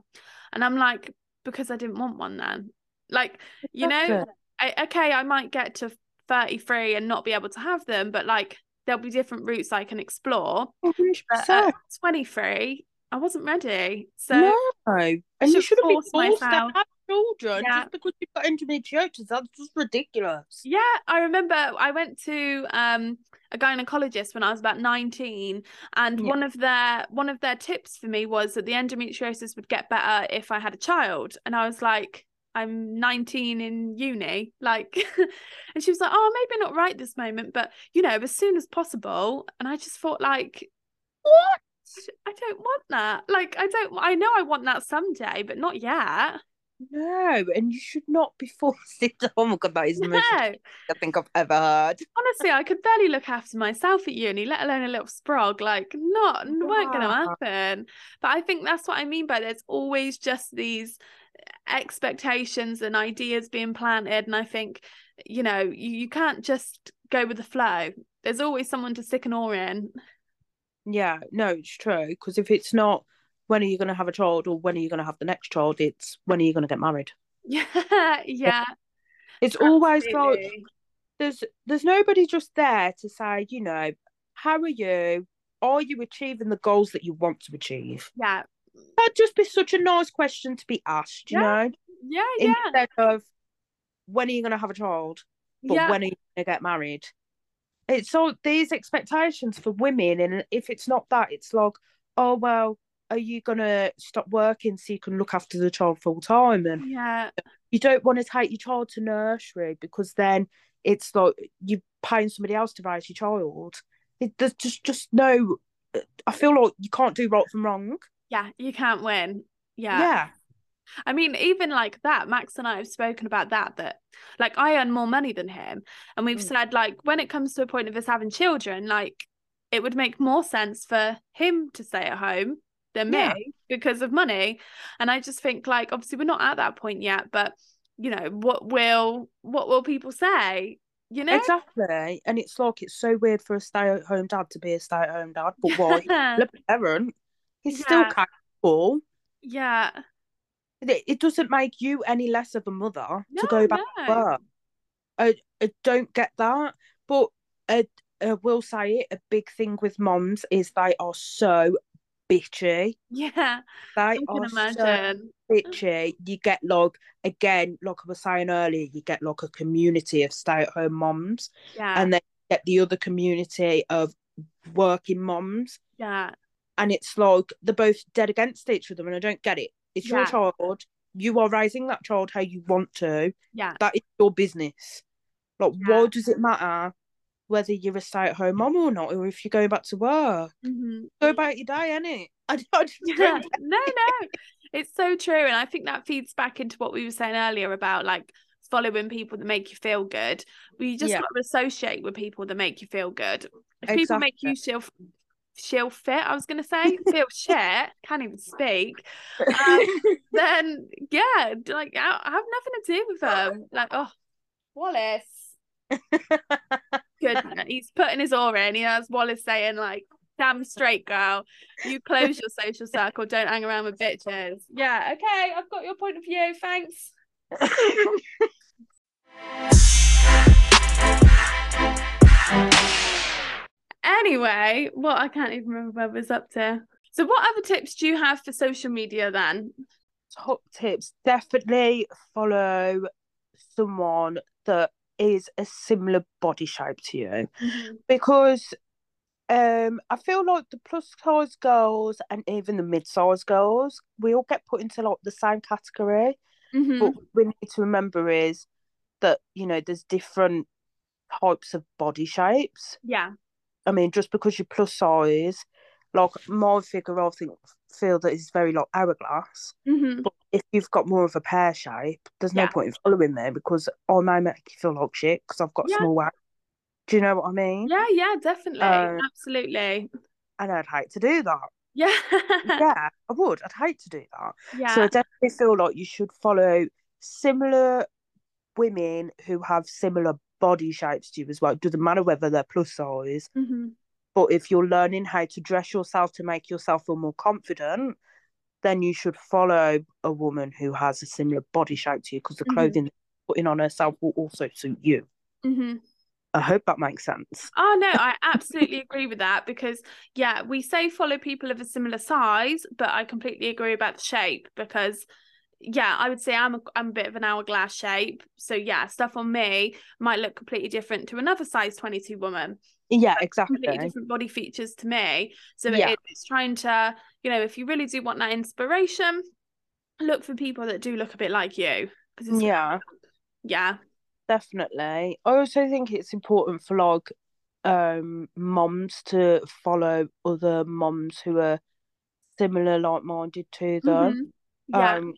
Speaker 1: And i'm like because i didn't want one then. Like you know I, okay i might get to 33 and not be able to have them but like there'll be different routes i can explore but
Speaker 2: 100%.
Speaker 1: at 23 i wasn't ready so
Speaker 2: no, and you
Speaker 1: should
Speaker 2: shouldn't be
Speaker 1: force
Speaker 2: forced
Speaker 1: myself.
Speaker 2: to have children
Speaker 1: Yeah.
Speaker 2: just because you've got endometriosis. That's just ridiculous.
Speaker 1: yeah i remember i went to um a gynecologist when i was about 19 and
Speaker 2: Yeah.
Speaker 1: one of their one of their tips for me was that the endometriosis would get better if i had a child and i was like i'm 19 in uni like and she was like oh maybe not right this moment but you know as soon as possible and i just thought like
Speaker 2: What?
Speaker 1: I don't want that. Like, I don't, I know I want that someday, but not yet.
Speaker 2: No, and you should not be forced into. Oh my god, that is the most
Speaker 1: No.
Speaker 2: I think I've ever heard.
Speaker 1: Honestly, I could barely look after myself at uni, let alone a little sprog. Like, not, n- weren't going to happen. But I think that's what I mean by there's always just these expectations and ideas being planted. And I think, you know, you, you can't just go with the flow. There's always someone to stick an oar in.
Speaker 2: Yeah, no, it's true. Because if it's not when are you going to have a child or when are you going to have the next child, it's when are you going to get married.
Speaker 1: Yeah, yeah.
Speaker 2: It's always like there's there's nobody just there to say, you know, how are you? Are you achieving the goals that you want to achieve?
Speaker 1: Yeah,
Speaker 2: That'd just be such a nice question to be asked, you
Speaker 1: Yeah,
Speaker 2: know,
Speaker 1: yeah, yeah,
Speaker 2: instead of when are you going to have a child, but
Speaker 1: yeah.
Speaker 2: when are you going to get married? It's all these expectations for women, and if it's not that, it's like, oh well, are you going to stop working so you can look after the child full time? And
Speaker 1: Yeah,
Speaker 2: you don't want to take your child to nursery because then it's like you're paying somebody else to raise your child. It, there's just just no. I feel like you can't do right from wrong.
Speaker 1: Yeah, you can't win. Yeah.
Speaker 2: Yeah,
Speaker 1: I mean, even like that, Max and I have spoken about that, that like I earn more money than him. And we've
Speaker 2: Mm.
Speaker 1: said, like, when it comes to a point of us having children, like, it would make more sense for him to stay at home than me
Speaker 2: Yeah.
Speaker 1: because of money. And I just think, like, obviously, we're not at that point yet, but you know, what will what will people say? You know?
Speaker 2: exactly. And it's like it's so weird for a stay-at-home dad to be a stay-at-home dad, but why? Parent, he's still
Speaker 1: kind
Speaker 2: of cool.
Speaker 1: yeah.
Speaker 2: It, it doesn't make you any less of a mother
Speaker 1: No,
Speaker 2: to go back to work. I, I don't get that. But I, I will say it, a big thing with moms is they are so bitchy.
Speaker 1: Yeah.
Speaker 2: They are so
Speaker 1: imagine.
Speaker 2: bitchy. You get like again, like I was saying earlier, you get like a community of stay-at-home moms,
Speaker 1: Yeah.
Speaker 2: and then you get the other community of working moms,
Speaker 1: yeah.
Speaker 2: And it's like they're both dead against each other, and I don't get it. It's your child. You are raising that child how you want to.
Speaker 1: Yeah.
Speaker 2: That is your business. Like,
Speaker 1: Yeah.
Speaker 2: why does it matter whether you're a stay-at-home mom or not, or if you're going back to work?
Speaker 1: hmm
Speaker 2: Go about your day, innit? I, I
Speaker 1: Yeah, no, no, it's so true, and I think that feeds back into what we were saying earlier about like following people that make you feel good. We just
Speaker 2: Yeah.
Speaker 1: got to associate with people that make you feel good. If people make you feel feel fit, I was gonna say feel shit, can't even speak. Um, then yeah, like I, I have nothing to do with them. Like oh, Wallace, good. He's putting his aura in. He has Wallace saying like. Damn straight, girl. You close your social circle. Don't hang around with bitches. Yeah, okay. I've got your point of view. Thanks. Anyway, what I can't even remember where I was up to. So, what other tips do you have for social media then?
Speaker 2: top tips definitely follow someone that is a similar body shape to you because um I feel like the plus size girls and even the mid size girls we all get put into like the same category
Speaker 1: Mhm.
Speaker 2: but we need to remember is that you know there's different types of body shapes
Speaker 1: Yeah.
Speaker 2: I mean just because you're plus size like my figure I think feel that is very like hourglass
Speaker 1: hmm
Speaker 2: but if you've got more of a pear shape, there's no
Speaker 1: Yeah.
Speaker 2: point in following me because I may make you feel like shit because I've got
Speaker 1: Yeah.
Speaker 2: small waist. Do you know what I mean?
Speaker 1: Yeah, yeah, definitely.
Speaker 2: Uh,
Speaker 1: Absolutely.
Speaker 2: And I'd hate to do that.
Speaker 1: Yeah.
Speaker 2: yeah, I would. I'd hate to do that.
Speaker 1: yeah.
Speaker 2: So I definitely feel like you should follow similar women who have similar body shapes to you as well. It doesn't matter whether they're plus size,
Speaker 1: hmm
Speaker 2: but if you're learning how to dress yourself to make yourself feel more confident, then you should follow a woman who has a similar body shape to you because the
Speaker 1: Mhm.
Speaker 2: clothing putting on herself will also suit you.
Speaker 1: hmm
Speaker 2: I hope that makes sense.
Speaker 1: Oh no, I absolutely agree with that because yeah, we say follow people of a similar size, but I completely agree about the shape because yeah, I would say I'm a I'm a bit of an hourglass shape. So yeah, stuff on me might look completely different to another size 22 woman.
Speaker 2: Yeah,
Speaker 1: Completely
Speaker 2: exactly.
Speaker 1: different body features to me. So
Speaker 2: Yeah.
Speaker 1: it, it's trying to, you know, if you really do want that inspiration, look for people that do look a bit like you.
Speaker 2: Yeah,
Speaker 1: yeah.
Speaker 2: definitely. I also think it's important for like um moms to follow other moms who are similar like minded to them.
Speaker 1: Mhm. Yeah.
Speaker 2: Um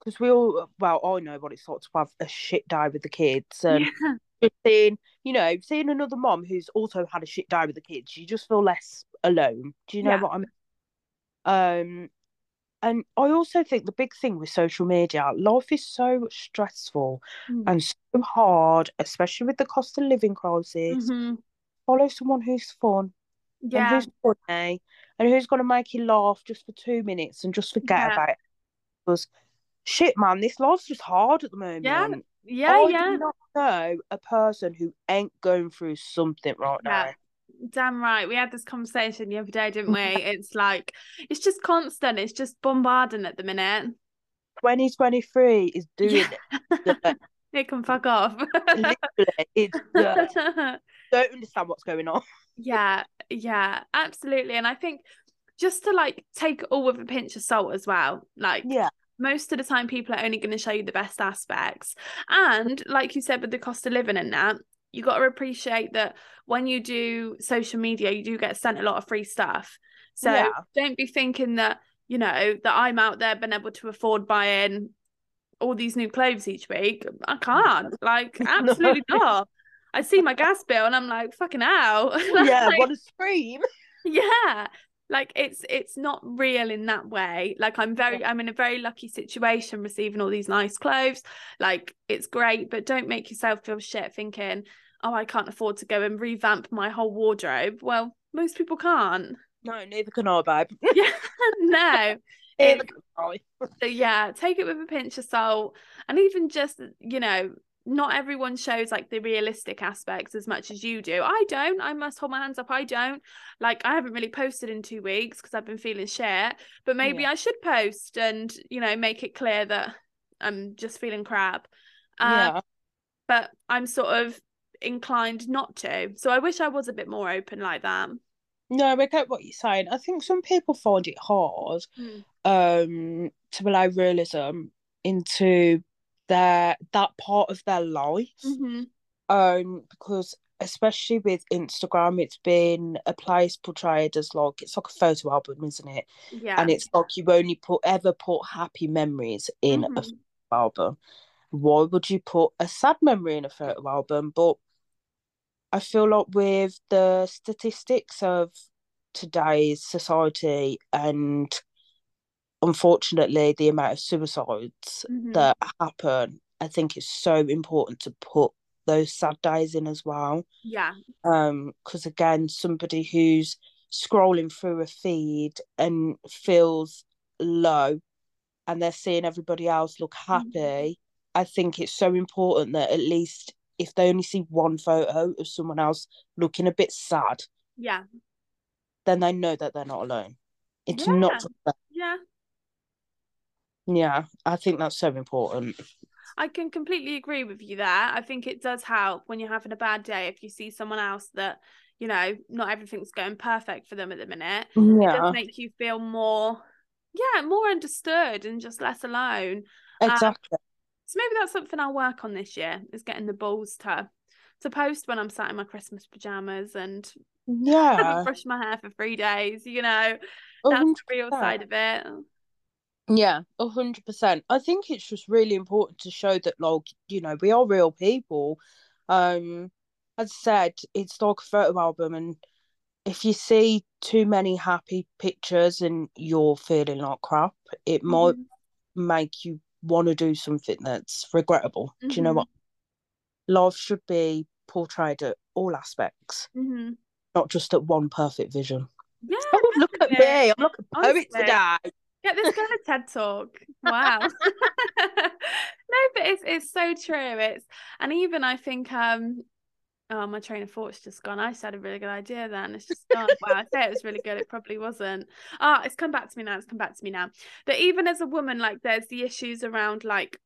Speaker 2: because we all well, I know what it's like to have a shit day with the kids and
Speaker 1: Yeah.
Speaker 2: seeing, you know, seeing another mom who's also had a shit day with the kids, you just feel less alone. Do you know
Speaker 1: Yeah.
Speaker 2: what I mean? Um, and I also think the big thing with social media, life is so stressful
Speaker 1: Mm.
Speaker 2: and so hard, especially with the cost of living crisis.
Speaker 1: Mhm.
Speaker 2: Follow someone who's fun and
Speaker 1: Yeah.
Speaker 2: who's funny and who's going to make you laugh just for two minutes and just forget
Speaker 1: Yeah.
Speaker 2: about it. Because shit, man, this life's just hard at the moment.
Speaker 1: Yeah. Yeah.
Speaker 2: I
Speaker 1: yeah.
Speaker 2: do not know a person who ain't going through something right
Speaker 1: Yeah.
Speaker 2: now.
Speaker 1: Damn right. We had this conversation the other day, didn't we? It's like it's just constant. It's just bombarding at the minute.
Speaker 2: 2023 is doing it.
Speaker 1: it can fuck off.
Speaker 2: Literally, it's don't understand what's going on.
Speaker 1: yeah, yeah, absolutely. And I think just to like take it all with a pinch of salt as well. Like
Speaker 2: Yeah,
Speaker 1: most of the time people are only going to show you the best aspects. And like you said with the cost of living and that, you got to appreciate that when you do social media, you do get sent a lot of free stuff. So
Speaker 2: Yeah.
Speaker 1: don't be thinking that, you know, that I'm out there being able to afford buying all these new clothes each week. I can't. Like, absolutely not. I see my gas bill and I'm like, fucking out
Speaker 2: yeah.
Speaker 1: Like,
Speaker 2: What a scream!
Speaker 1: yeah like it's it's not real in that way. Like i'm very i'm in a very lucky situation receiving all these nice clothes. Like it's great but don't make yourself feel shit thinking oh i can't afford to go and revamp my whole wardrobe. Well most people can't.
Speaker 2: No, neither can I, babe.
Speaker 1: yeah no.
Speaker 2: Neither
Speaker 1: It-
Speaker 2: can I.
Speaker 1: so yeah take it with a pinch of salt and even just you know not everyone shows like the realistic aspects as much as you do. I don't. I must hold my hands up. I don't. Like i haven't really posted in two weeks because i've been feeling shit but maybe
Speaker 2: Yeah.
Speaker 1: i should post and you know make it clear that i'm just feeling crap. Um,
Speaker 2: Yeah,
Speaker 1: but i'm sort of inclined not to. So i wish i was a bit more open like that.
Speaker 2: No, I get what you're saying. I think some people find it hard um to allow realism into their that part of their life.
Speaker 1: Mhm.
Speaker 2: um because especially with Instagram it's been a place portrayed as like it's like a photo album isn't it
Speaker 1: yeah
Speaker 2: and it's like you only put ever put happy memories in a
Speaker 1: Mhm.
Speaker 2: photo album why would you put a sad memory in a photo album but I feel like with the statistics of today's society and unfortunately the amount of suicides
Speaker 1: Mhm.
Speaker 2: that happen I think it's so important to put those sad days in as well.
Speaker 1: Yeah.
Speaker 2: Um because again somebody who's scrolling through a feed and feels low and they're seeing everybody else look happy i think it's so important that at least if they only see one photo of someone else looking a bit sad
Speaker 1: yeah.
Speaker 2: then they know that they're not alone. It's
Speaker 1: Yeah.
Speaker 2: not
Speaker 1: yeah
Speaker 2: yeah i think that's so important
Speaker 1: I can completely agree with you there. I think it does help when you're having a bad day if you see someone else that, you know, not everything's going perfect for them at the minute.
Speaker 2: Yeah.
Speaker 1: It does make you feel more, yeah, more understood and just less alone. um,
Speaker 2: exactly
Speaker 1: So maybe that's something I'll work on this year is getting the balls to to post when I'm sat in my Christmas pajamas and
Speaker 2: yeah
Speaker 1: brushed my hair for three days. You know, that's
Speaker 2: hundred
Speaker 1: the real side of it.
Speaker 2: Yeah, a hundred percent. I think it's just really important to show that, like, you know, we are real people. Um, as I said, it's like a photo album, and if you see too many happy pictures and you're feeling like crap, it might
Speaker 1: Mhm.
Speaker 2: make you want to do something that's regrettable. Do you know
Speaker 1: Mhm.
Speaker 2: what? Life should be portrayed at all aspects,
Speaker 1: Mhm.
Speaker 2: not just at one perfect vision.
Speaker 1: Yeah,
Speaker 2: Oh, look at me! I'm like a poet today.
Speaker 1: Get this girl a TED talk. Wow. no, but it's it's so true. It's and even I think um oh my train of thought's just gone. I just had a really good idea then. It's just gone. wow, I say it was really good. It probably wasn't. Ah, it's come back to me now. It's come back to me now. But even as a woman, like there's the issues around like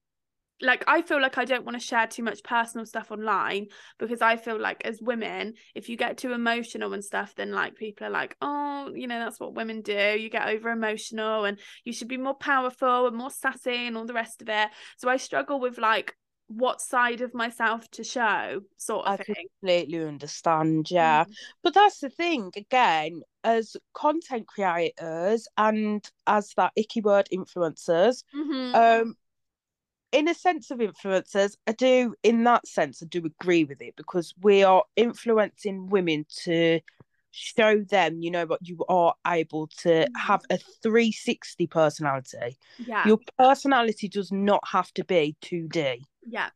Speaker 1: like I feel like I don't want to share too much personal stuff online because I feel like as women, if you get too emotional and stuff, then like people are like, oh, you know, that's what women do. You get over emotional and you should be more powerful and more sassy and all the rest of it. So I struggle with like what side of myself to show, sort
Speaker 2: I
Speaker 1: of thing.
Speaker 2: completely understand, yeah. But that's the thing, again, as content creators and as that icky word influencers,
Speaker 1: Mhm.
Speaker 2: um, in a sense of influencers, I do, in that sense, I do agree with it because we are influencing women to show them, you know, what you are able to
Speaker 1: Mhm.
Speaker 2: have a 360 personality.
Speaker 1: Yeah.
Speaker 2: Your personality does not have to be 2D.
Speaker 1: Yeah.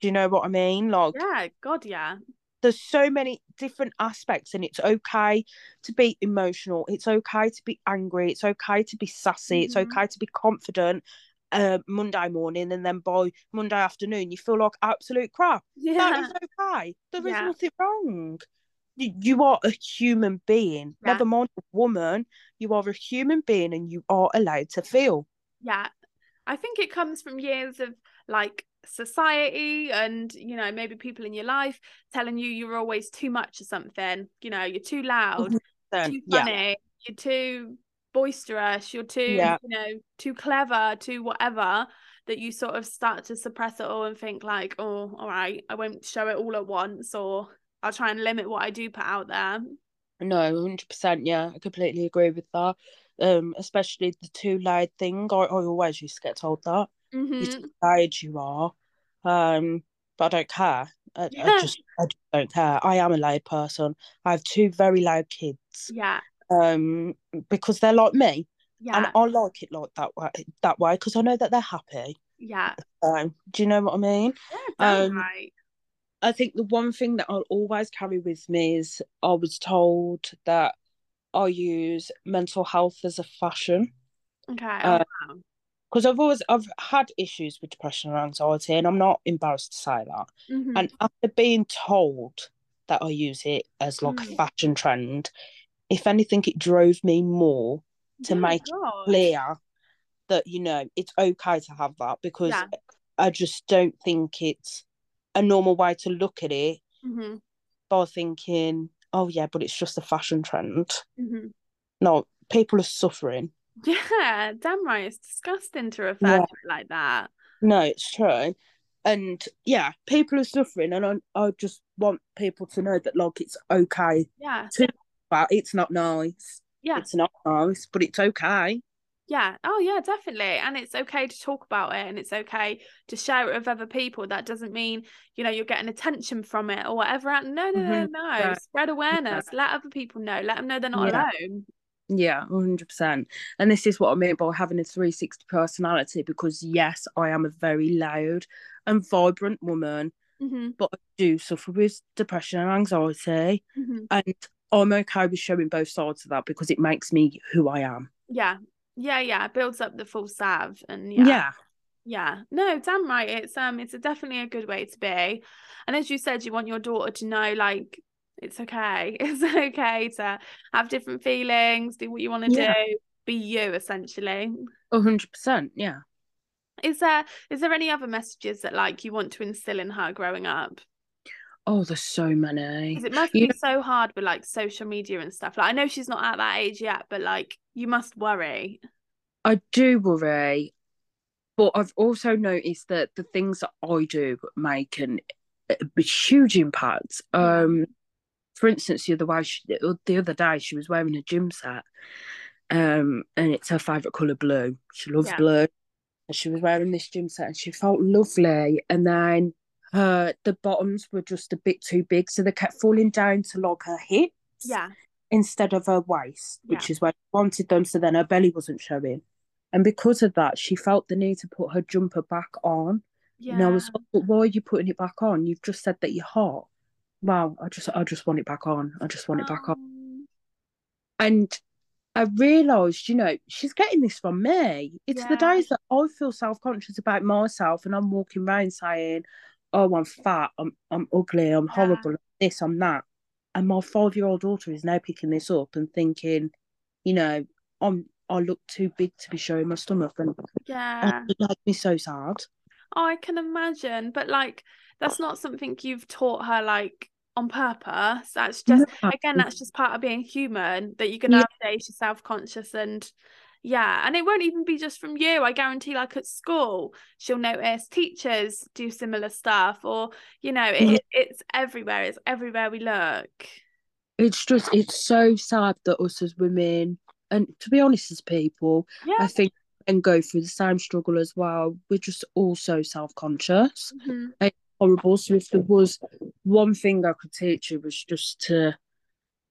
Speaker 2: Do you know what I mean? Like,
Speaker 1: Yeah. God, yeah.
Speaker 2: there's so many different aspects, and it's okay to be emotional. It's okay to be angry. It's okay to be sassy. It's
Speaker 1: Mhm.
Speaker 2: okay to be confident. Uh, Monday morning, and then by Monday afternoon, you feel like absolute crap.
Speaker 1: Yeah.
Speaker 2: That is okay. There is
Speaker 1: Yeah.
Speaker 2: nothing wrong. You, you are a human being.
Speaker 1: Yeah.
Speaker 2: Never mind a woman. You are a human being, and you are allowed to feel.
Speaker 1: Yeah. I think it comes from years of like society and, you know, maybe people in your life telling you you're always too much or something. You know, you're too loud, too
Speaker 2: yeah,
Speaker 1: funny, you're too boisterous, you're too,
Speaker 2: Yeah.
Speaker 1: you know, too clever, too whatever, that you sort of start to suppress it all and think like, oh, all right, I won't show it all at once or I'll try and limit what I do put out there.
Speaker 2: no, hundred percent. Yeah, I completely agree with that. Um, especially the too loud thing. I, I always used to get told that.
Speaker 1: hmm
Speaker 2: It's loud you are. Um, but I don't care. I, I just I just don't care. I am a loud person. I have two very loud kids.
Speaker 1: Yeah.
Speaker 2: Um, because they're like me,
Speaker 1: Yeah.
Speaker 2: and I like it like that way. That way, because I know that they're happy.
Speaker 1: Yeah.
Speaker 2: Um, do you know what I mean?
Speaker 1: Yeah.
Speaker 2: Um,
Speaker 1: right.
Speaker 2: I think the one thing that I'll always carry with me is I was told that I use mental health as a fashion
Speaker 1: Okay. oh, wow.
Speaker 2: because I've always I've had issues with depression and anxiety, and I'm not embarrassed to say that.
Speaker 1: Mhm.
Speaker 2: And after being told that I use it as like a
Speaker 1: Mm.
Speaker 2: fashion trend, if anything, it drove me more to
Speaker 1: Yeah,
Speaker 2: make it
Speaker 1: God.
Speaker 2: clear that you know it's okay to have that because
Speaker 1: Yeah.
Speaker 2: I just don't think it's a normal way to look at it
Speaker 1: Mhm.
Speaker 2: by thinking, oh yeah, but it's just a fashion trend.
Speaker 1: Mhm.
Speaker 2: No, people are suffering.
Speaker 1: Yeah, damn right. It's disgusting to refer
Speaker 2: Yeah.
Speaker 1: to it like that.
Speaker 2: No, it's true. And yeah, people are suffering, and I, I just want people to know that like it's okay
Speaker 1: Yeah.
Speaker 2: to, but it's not nice.
Speaker 1: Yeah.
Speaker 2: It's not nice, but it's okay.
Speaker 1: Yeah. Oh, yeah, definitely. And it's okay to talk about it and it's okay to share it with other people. That doesn't mean, you know, you're getting attention from it or whatever. No, no, no,
Speaker 2: Mhm.
Speaker 1: no.
Speaker 2: Yeah.
Speaker 1: Spread awareness. Let other people know. Let them know they're not
Speaker 2: Yeah.
Speaker 1: alone.
Speaker 2: Yeah, 100%. And this is what I mean by having a 360 personality because, yes, I am a very loud and vibrant woman,
Speaker 1: hmm
Speaker 2: but I do suffer with depression and anxiety.
Speaker 1: hmm
Speaker 2: And I'm okay with showing both sides of that because it makes me who I am.
Speaker 1: Yeah. Yeah, yeah. It builds up the full salve and yeah.
Speaker 2: Yeah.
Speaker 1: Yeah, no, damn right. It's um, it's a definitely a good way to be. And as you said, you want your daughter to know, like, it's okay. It's okay to have different feelings, do what you want to
Speaker 2: Yeah.
Speaker 1: do, be you essentially.
Speaker 2: 100%. Yeah.
Speaker 1: Is there is there any other messages that like you want to instill in her growing up?
Speaker 2: Oh, there's so many.
Speaker 1: It must
Speaker 2: You
Speaker 1: be so hard with like social media and stuff. Like I know she's not at that age yet, but like you must worry.
Speaker 2: I do worry, but I've also noticed that the things that I do make an, a huge impact. Um, for instance, the other way, she, the other day, she was wearing a gym set, um, and it's her favourite colour blue. She loves
Speaker 1: Yeah.
Speaker 2: blue, and she was wearing this gym set, and she felt lovely. And then her the bottoms were just a bit too big, so they kept falling down to log her hips
Speaker 1: Yeah.
Speaker 2: instead of her waist, which
Speaker 1: Yeah.
Speaker 2: is where she wanted them. So then her belly wasn't showing. And because of that, she felt the need to put her jumper back on.
Speaker 1: Yeah.
Speaker 2: And I was like, but why are you putting it back on? You've just said that you're hot. Wow, I just I just want it back on. I just want it back on.
Speaker 1: Um,
Speaker 2: And I realised, you know, she's getting this from me. It's the days that I feel self-conscious about myself and I'm walking around saying, Oh, I'm fat, I'm I'm ugly, I'm
Speaker 1: Yeah.
Speaker 2: horrible, this, I'm that. And my five-year-old daughter is now picking this up and thinking, you know, I'm I look too big to be showing my stomach and,
Speaker 1: Yeah.
Speaker 2: and it makes me so sad.
Speaker 1: Oh, I can imagine, but like that's not something you've taught her like on purpose. That's just
Speaker 2: No.
Speaker 1: again, that's just part of being human that you're gonna
Speaker 2: Yeah.
Speaker 1: have days you're self-conscious and yeah, and it won't even be just from you. I guarantee like at school, she'll notice teachers do similar stuff or you know, it,
Speaker 2: Yeah.
Speaker 1: it's everywhere. It's everywhere we look.
Speaker 2: It's just it's so sad that us as women and to be honest as people,
Speaker 1: Yeah.
Speaker 2: I think and go through the same struggle as well. We're just all so self conscious.
Speaker 1: Mhm.
Speaker 2: Horrible. So if there was one thing I could teach you was just to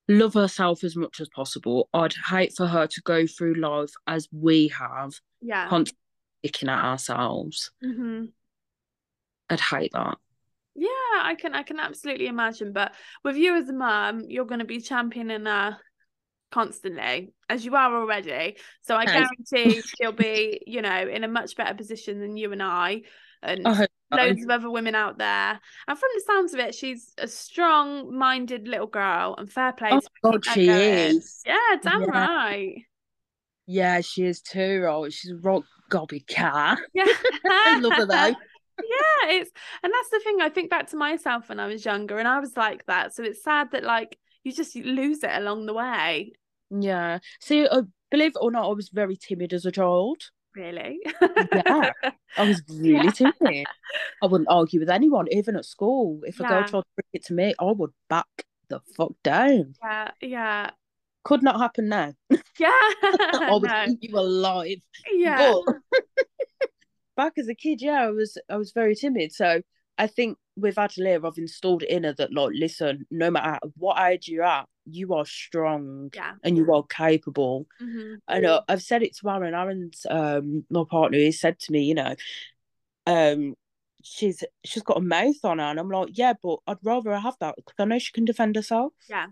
Speaker 2: love herself as much as possible. I'd hate for her to go through life as we have,
Speaker 1: Yeah.
Speaker 2: constantly picking at ourselves.
Speaker 1: Mhm.
Speaker 2: I'd hate that.
Speaker 1: Yeah, I can I can absolutely imagine. But with you as a mum, you're going to be championing her constantly, as you are already. So I guarantee she'll be, you know, in a much better position than you and I, and
Speaker 2: so.
Speaker 1: loads of other women out there. And from the sounds of it, she's a strong-minded little girl, and fair play.
Speaker 2: Oh God, she
Speaker 1: going.
Speaker 2: is.
Speaker 1: Yeah, damn
Speaker 2: Yeah.
Speaker 1: right.
Speaker 2: Yeah, she is too, right? She's a rock gobby cat.
Speaker 1: Yeah,
Speaker 2: I love her though.
Speaker 1: yeah it's and that's the thing i think back to myself when i was younger and i was like that so it's sad that like you just lose it along the way
Speaker 2: Yeah. See, uh, believe it or not, I was very timid as a child.
Speaker 1: Really
Speaker 2: Yeah. I was really
Speaker 1: Yeah.
Speaker 2: timid. I wouldn't argue with anyone, even at school. If a girl
Speaker 1: Yeah.
Speaker 2: tried to bring it to me, I would back the fuck down.
Speaker 1: yeah yeah
Speaker 2: Could not happen now.
Speaker 1: yeah
Speaker 2: I would
Speaker 1: no.
Speaker 2: you alive.
Speaker 1: yeah
Speaker 2: But back as a kid, yeah, I was I was very timid. So I think with Adelia, I've installed in her that like, listen, no matter what age you're at, you are strong
Speaker 1: yeah
Speaker 2: and you are capable.
Speaker 1: hmm
Speaker 2: I know I've said it to Aaron. Aaron's um my partner. He said to me, you know, um, she's she's got a mouth on her, and I'm like, yeah, but I'd rather her have that because I know she can defend herself.
Speaker 1: Yeah.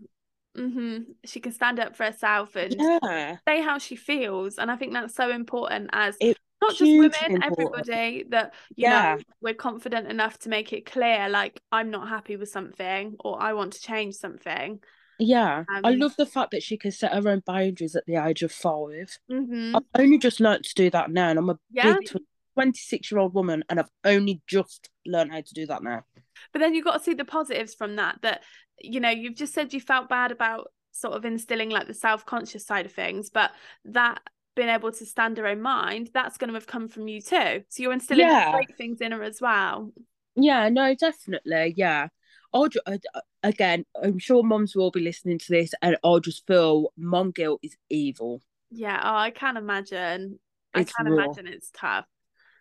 Speaker 1: Mm-hmm. she can stand up for herself and
Speaker 2: Yeah,
Speaker 1: say how she feels and i think that's so important as
Speaker 2: It-
Speaker 1: not just women
Speaker 2: important.
Speaker 1: everybody that you
Speaker 2: Yeah.
Speaker 1: know we're confident enough to make it clear like i'm not happy with something or i want to change something
Speaker 2: yeah. I
Speaker 1: Um,
Speaker 2: love the fact that she can set her own boundaries at the age of 5
Speaker 1: hmm
Speaker 2: I've only just learnt to do that now, and I'm a
Speaker 1: Yeah.
Speaker 2: big 26 year old woman, and I've only just learned how to do that now.
Speaker 1: but then you've got to see the positives from that that you know you've just said you felt bad about sort of instilling like the self-conscious side of things but that being able to stand her own mind that's going to have come from you too so you're instilling
Speaker 2: Yeah.
Speaker 1: great things in her as well
Speaker 2: Yeah, no, definitely. Yeah. I, I, I- again, I'm sure moms will be listening to this, and I'll just feel mom guilt is evil.
Speaker 1: yeah oh i can imagine i
Speaker 2: It's
Speaker 1: can
Speaker 2: raw.
Speaker 1: imagine it's tough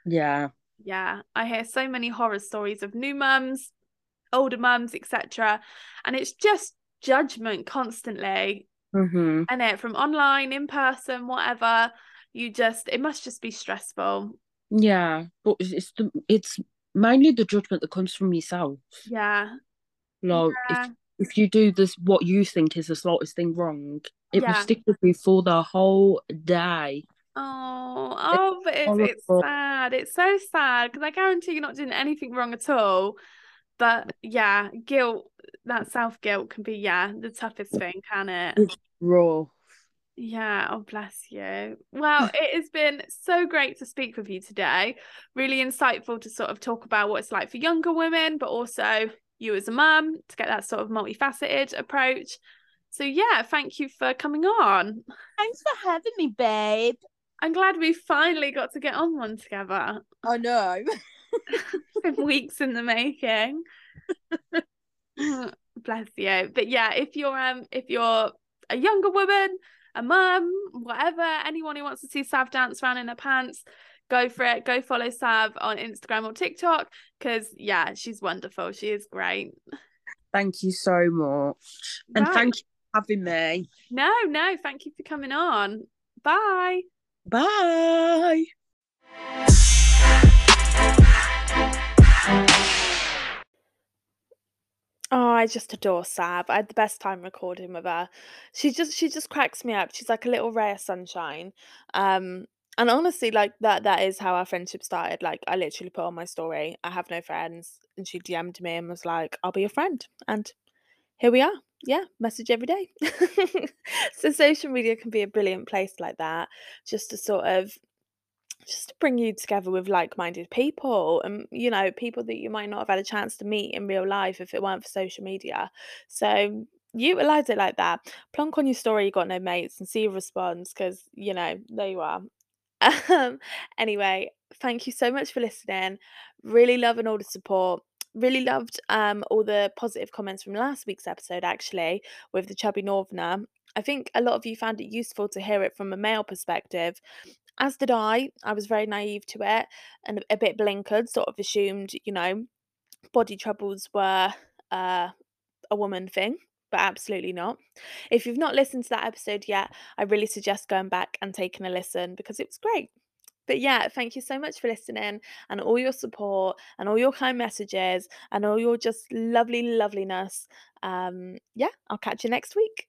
Speaker 2: Yeah.
Speaker 1: yeah i hear so many horror stories of new mums older mums etc and it's just judgment constantly
Speaker 2: hmm
Speaker 1: and it from online in person whatever you just it must just be stressful
Speaker 2: Yeah. But it's the, it's mainly the judgment that comes from yourself.
Speaker 1: yeah
Speaker 2: Like
Speaker 1: Yeah.
Speaker 2: if if you do this, what you think is the slightest thing wrong, it will stick with you for the whole day.
Speaker 1: oh oh but it's, it's sad it's so sad because i guarantee you're not doing anything wrong at all but yeah guilt that self-guilt can be yeah the toughest thing can it
Speaker 2: It's raw.
Speaker 1: Yeah, oh bless you. Well, it has been so great to speak with you today. Really insightful to sort of talk about what it's like for younger women, but also you as a mum to get that sort of multifaceted approach. So yeah, thank you for coming on.
Speaker 2: Thanks for having me, babe.
Speaker 1: I'm glad we finally got to get on one together.
Speaker 2: I know.
Speaker 1: Been weeks in the making. Bless you. But yeah, if you're um if you're a younger woman, a mum, whatever, anyone who wants to see Sav dance around in her pants, go for it. Go follow Sav on Instagram or TikTok because yeah, she's wonderful. She is great.
Speaker 2: Thank you so much. And
Speaker 1: Right.
Speaker 2: thank you for having me.
Speaker 1: No, no, thank you for coming on. Bye.
Speaker 2: Bye.
Speaker 1: Oh, I just adore Sav. I had the best time recording with her. She just she just cracks me up. She's like a little ray of sunshine. Um and honestly like that that is how our friendship started. Like I literally put on my story, I have no friends, and she DM'd me and was like, I'll be your friend. And here we are. Yeah, message every day. so social media can be a brilliant place like that, just to sort of just to bring you together with like-minded people and you know people that you might not have had a chance to meet in real life if it weren't for social media so utilize it like that plonk on your story you got no mates and see your response because you know there you are um anyway thank you so much for listening. Really loving all the support. Really loved um all the positive comments from last week's episode actually with the chubby northerner. I think a lot of you found it useful to hear it from a male perspective. As did I. I was very naive to it and a bit blinkered, sort of assumed, you know, body troubles were uh, a woman thing, but absolutely not. If you've not listened to that episode yet, I really suggest going back and taking a listen because it was great. But yeah, thank you so much for listening and all your support and all your kind messages and all your just lovely loveliness. Um, yeah, I'll catch you next week.